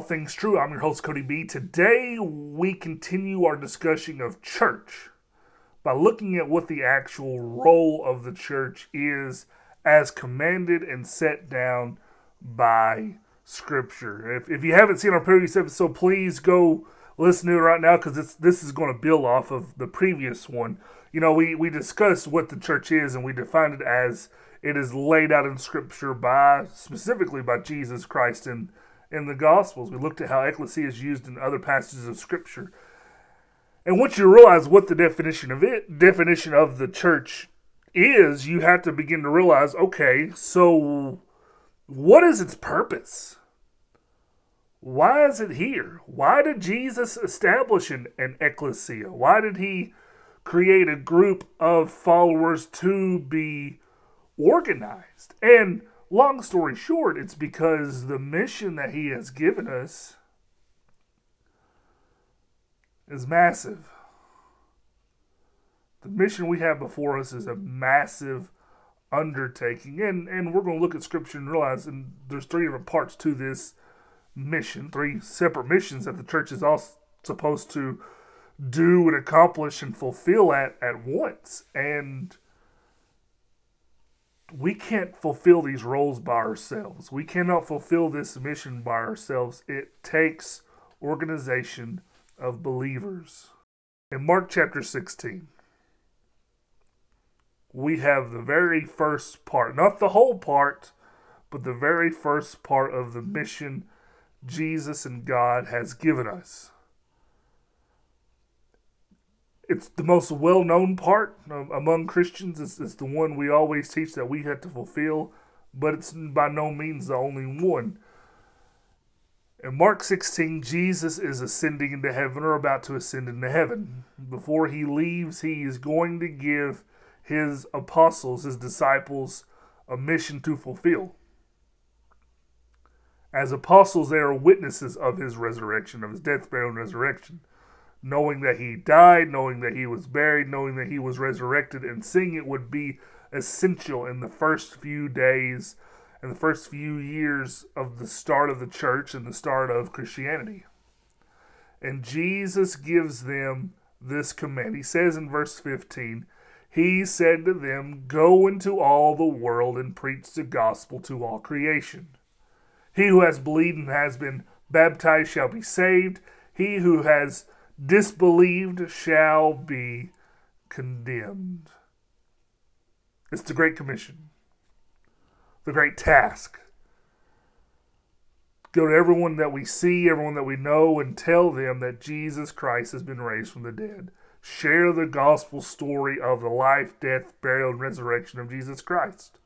All Things True. I'm your host, Cody B. Today, we continue our discussion of church by looking at what the actual role of the church is as commanded and set down by Scripture. If, if you haven't seen our previous episode, please go listen to it right now because this is going to build off of the previous one. You know, we, we discussed what the church is and we defined it as it is laid out in Scripture by, specifically by Jesus Christ and in the Gospels. We looked at how ecclesia is used in other passages of Scripture. And once you realize what the definition of it, definition of the church is, you have to begin to realize, okay, so what is its purpose? Why is it here? Why did Jesus establish an, an ecclesia? Why did he create a group of followers to be organized? And long story short, it's because the mission that he has given us is massive. The mission we have before us is a massive undertaking. And, and we're going to look at scripture and realize and there's three different parts to this mission, three separate missions that the church is all supposed to do and accomplish and fulfill at, at once. And we can't fulfill these roles by ourselves. We cannot fulfill this mission by ourselves. It takes organization of believers. In Mark chapter 16, we have the very first part, not the whole part, but the very first part of the mission Jesus and God has given us it's the most well known part um, among Christians. It's, it's the one we always teach that we have to fulfill, but it's by no means the only one. In Mark 16, Jesus is ascending into heaven or about to ascend into heaven. Before he leaves, he is going to give his apostles, his disciples, a mission to fulfill. As apostles, they are witnesses of his resurrection, of his death, burial, and resurrection knowing that he died, knowing that he was buried, knowing that he was resurrected, and seeing it would be essential in the first few days and the first few years of the start of the church and the start of Christianity. And Jesus gives them this command. He says in verse 15, He said to them, Go into all the world and preach the gospel to all creation. He who has believed and has been baptized shall be saved. He who has disbelieved shall be condemned. It's the Great Commission, the great task. Go to everyone that we see, everyone that we know, and tell them that Jesus Christ has been raised from the dead. Share the gospel story of the life, death, burial, and resurrection of Jesus Christ.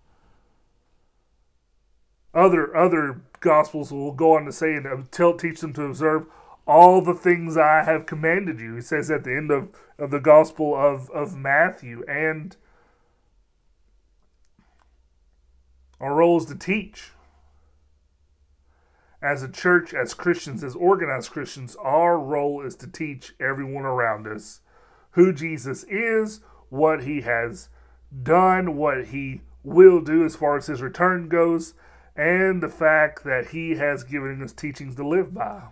Other other gospels will go on to say and tell teach them to observe all the things I have commanded you. He says at the end of, of the Gospel of, of Matthew. And our role is to teach. As a church, as Christians, as organized Christians, our role is to teach everyone around us who Jesus is, what he has done, what he will do as far as his return goes, and the fact that he has given us teachings to live by.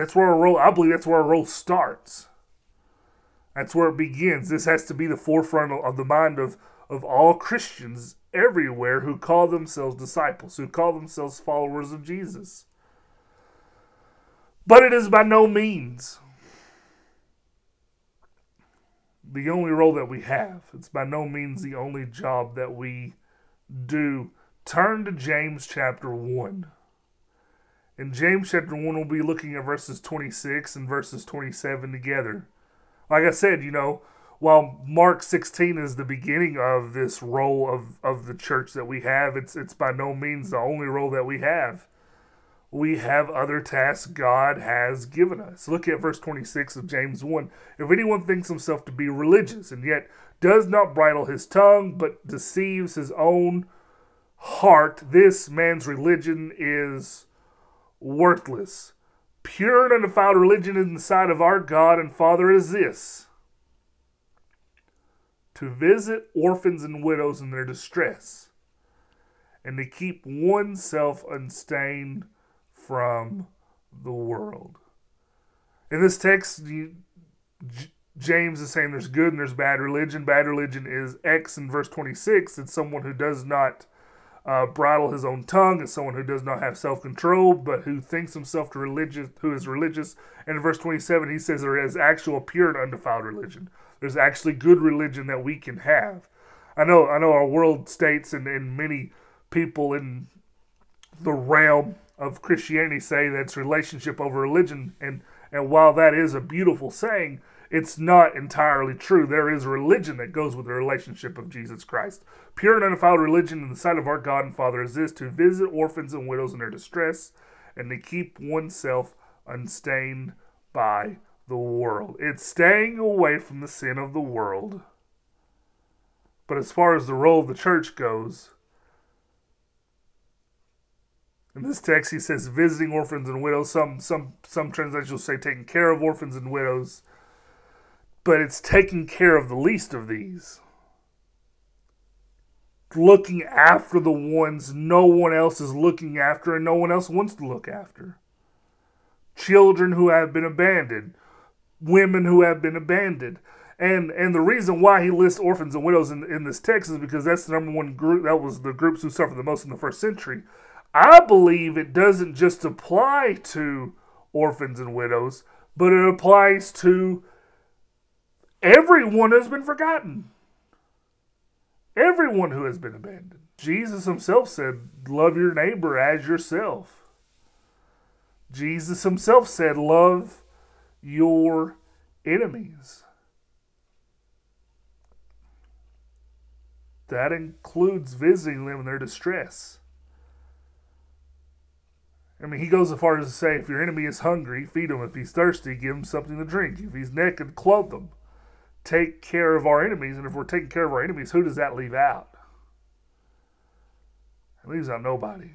That's where our role, I believe that's where our role starts. That's where it begins. This has to be the forefront of the mind of, of all Christians everywhere who call themselves disciples, who call themselves followers of Jesus. But it is by no means the only role that we have. It's by no means the only job that we do. Turn to James chapter 1. In James chapter 1, we'll be looking at verses 26 and verses 27 together. Like I said, you know, while Mark 16 is the beginning of this role of, of the church that we have, it's, it's by no means the only role that we have. We have other tasks God has given us. Look at verse 26 of James 1. If anyone thinks himself to be religious and yet does not bridle his tongue but deceives his own heart, this man's religion is worthless. Pure and undefiled religion in the sight of our God and Father is this to visit orphans and widows in their distress, and to keep oneself unstained from the world. In this text, James is saying there's good and there's bad religion. Bad religion is X in verse 26. It's someone who does not uh, bridle his own tongue. as someone who does not have self control, but who thinks himself to religious, who is religious. And in verse 27, he says there is actual pure and undefiled religion. There's actually good religion that we can have. I know, I know, our world states and, and many people in the realm of Christianity say that it's relationship over religion, and and while that is a beautiful saying, it's not entirely true. There is religion that goes with the relationship of Jesus Christ. Pure and undefiled religion in the sight of our God and Father is this to visit orphans and widows in their distress and to keep oneself unstained by the world. It's staying away from the sin of the world. But as far as the role of the church goes, in this text, he says visiting orphans and widows. Some some some translations say taking care of orphans and widows, but it's taking care of the least of these. Looking after the ones no one else is looking after and no one else wants to look after. Children who have been abandoned, women who have been abandoned. And and the reason why he lists orphans and widows in, in this text is because that's the number one group that was the groups who suffered the most in the first century. I believe it doesn't just apply to orphans and widows, but it applies to everyone has been forgotten. Everyone who has been abandoned. Jesus himself said, Love your neighbor as yourself. Jesus himself said, Love your enemies. That includes visiting them in their distress. I mean, he goes as far as to say, if your enemy is hungry, feed him. If he's thirsty, give him something to drink. If he's naked, clothe him. Take care of our enemies. And if we're taking care of our enemies, who does that leave out? It leaves out nobody.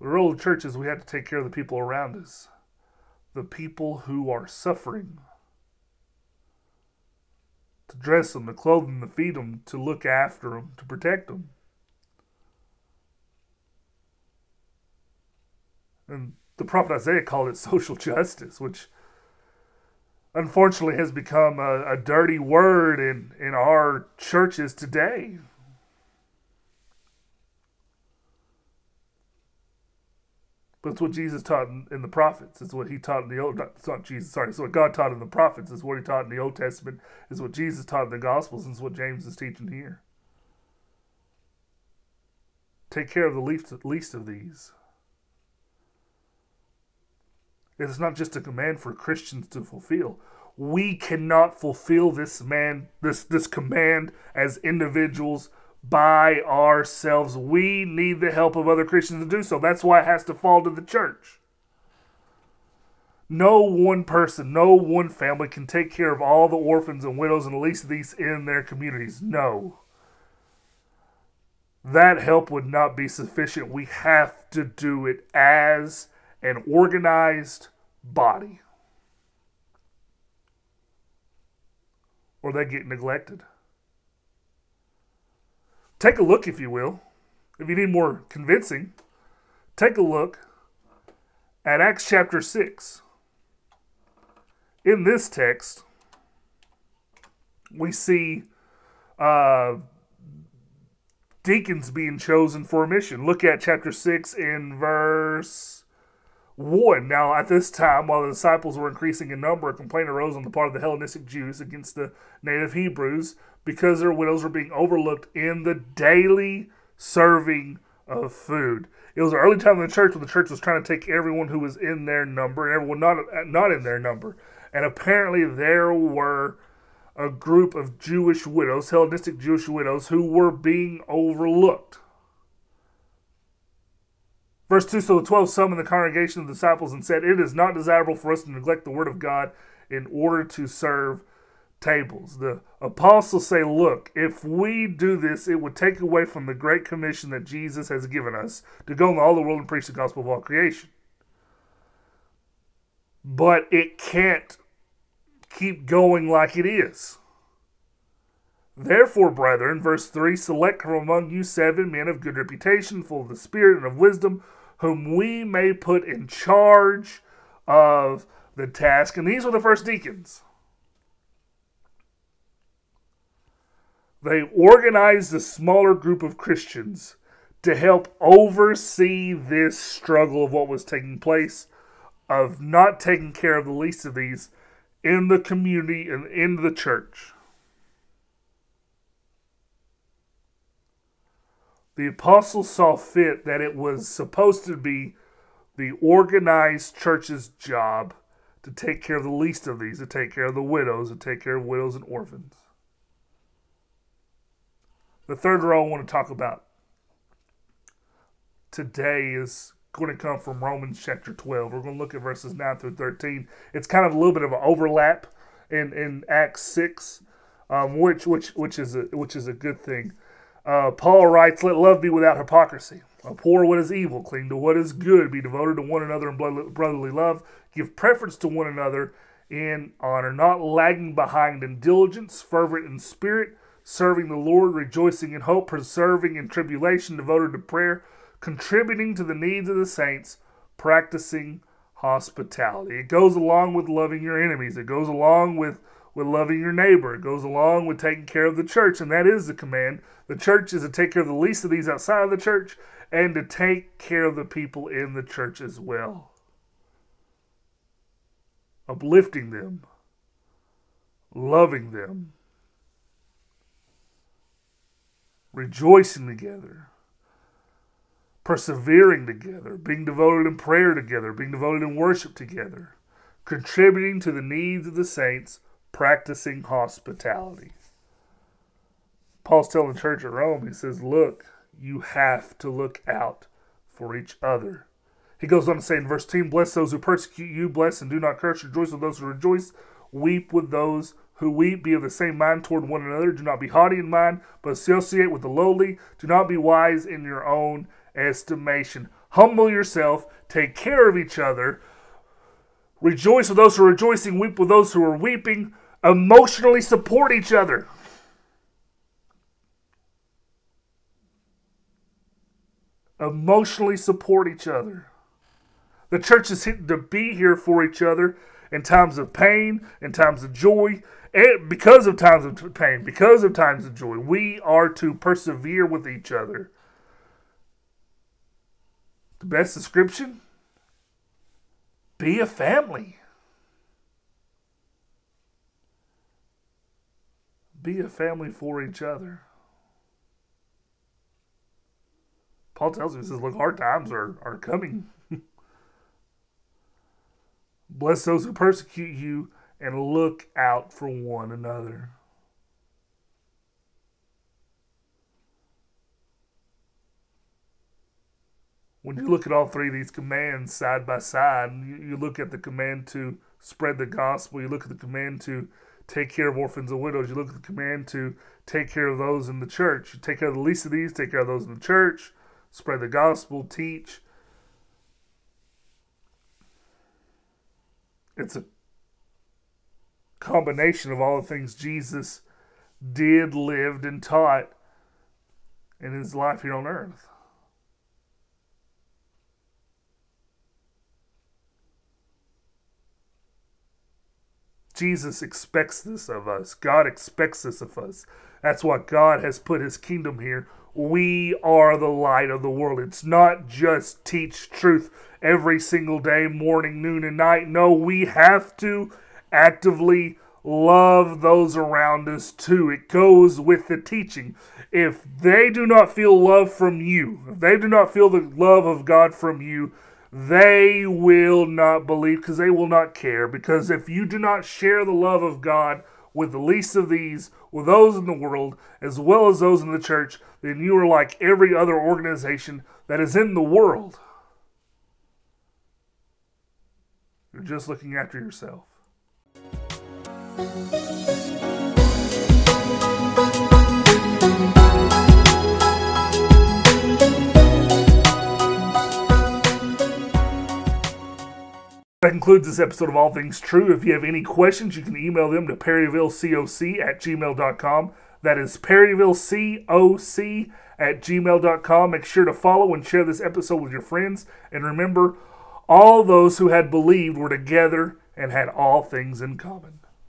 The role of church is we have to take care of the people around us, the people who are suffering. To dress them, to clothe them, to feed them, to look after them, to protect them. And the prophet Isaiah called it social justice, which unfortunately has become a, a dirty word in, in our churches today. But it's what Jesus taught in, in, the prophets. It's what he taught in the old. It's not Jesus. Sorry. It's what God taught in the prophets. It's what he taught in the Old Testament. It's what Jesus taught in the Gospels. And it's what James is teaching here. Take care of the least, least of these. It is not just a command for Christians to fulfill. We cannot fulfill this man this this command as individuals by ourselves. We need the help of other Christians to do so. That's why it has to fall to the church. No one person, no one family can take care of all the orphans and widows and at least these in their communities. No. That help would not be sufficient. We have to do it as an organized body. Or they get neglected. Take a look, if you will. If you need more convincing, take a look at Acts chapter 6. In this text, we see uh, deacons being chosen for a mission. Look at chapter 6 in verse 1. Now, at this time, while the disciples were increasing in number, a complaint arose on the part of the Hellenistic Jews against the native Hebrews because their widows were being overlooked in the daily serving of food. It was an early time in the church when the church was trying to take everyone who was in their number and everyone not, not in their number. And apparently, there were a group of Jewish widows, Hellenistic Jewish widows, who were being overlooked. Verse 2 So the twelve summoned the congregation of the disciples and said, It is not desirable for us to neglect the word of God in order to serve tables. The apostles say, Look, if we do this, it would take away from the great commission that Jesus has given us to go into all the world and preach the gospel of all creation. But it can't keep going like it is. Therefore, brethren, verse 3 select from among you seven men of good reputation, full of the Spirit and of wisdom, whom we may put in charge of the task. And these were the first deacons. They organized a smaller group of Christians to help oversee this struggle of what was taking place, of not taking care of the least of these in the community and in the church. The apostles saw fit that it was supposed to be the organized church's job to take care of the least of these, to take care of the widows, to take care of widows and orphans. The third row I want to talk about today is going to come from Romans chapter 12. We're going to look at verses 9 through 13. It's kind of a little bit of an overlap in, in Acts 6, um, which, which, which, is a, which is a good thing. Uh, Paul writes, Let love be without hypocrisy. Abhor what is evil, cling to what is good, be devoted to one another in brotherly love, give preference to one another in honor, not lagging behind in diligence, fervent in spirit, serving the Lord, rejoicing in hope, preserving in tribulation, devoted to prayer, contributing to the needs of the saints, practicing hospitality. It goes along with loving your enemies. It goes along with with loving your neighbor. It goes along with taking care of the church, and that is the command. The church is to take care of the least of these outside of the church and to take care of the people in the church as well. Uplifting them, loving them, rejoicing together, persevering together, being devoted in prayer together, being devoted in worship together, contributing to the needs of the saints practicing hospitality. Paul's telling the church at Rome, he says, Look, you have to look out for each other. He goes on to say in verse 10 Bless those who persecute you, bless and do not curse, rejoice with those who rejoice, weep with those who weep, be of the same mind toward one another. Do not be haughty in mind, but associate with the lowly. Do not be wise in your own estimation. Humble yourself, take care of each other. Rejoice with those who are rejoicing, weep with those who are weeping emotionally support each other. Emotionally support each other. The church is to be here for each other in times of pain, in times of joy, and because of times of pain, because of times of joy. We are to persevere with each other. The best description be a family. Be a family for each other. Paul tells me, he says, look, hard times are, are coming. Bless those who persecute you and look out for one another. When you look at all three of these commands side by side, you, you look at the command to spread the gospel, you look at the command to take care of orphans and widows. You look at the command to take care of those in the church. You take care of the least of these, take care of those in the church, spread the gospel, teach. It's a combination of all the things Jesus did, lived, and taught in his life here on earth. Jesus expects this of us. God expects this of us. That's why God has put his kingdom here. We are the light of the world. It's not just teach truth every single day, morning, noon, and night. No, we have to actively love those around us too. It goes with the teaching. If they do not feel love from you, if they do not feel the love of God from you, they will not believe because they will not care. Because if you do not share the love of God with the least of these, with those in the world, as well as those in the church, then you are like every other organization that is in the world. You're just looking after yourself. Concludes this episode of All Things True. If you have any questions, you can email them to perryvillecoc at gmail.com. That is PerryvilleCOC at gmail.com. Make sure to follow and share this episode with your friends. And remember, all those who had believed were together and had all things in common.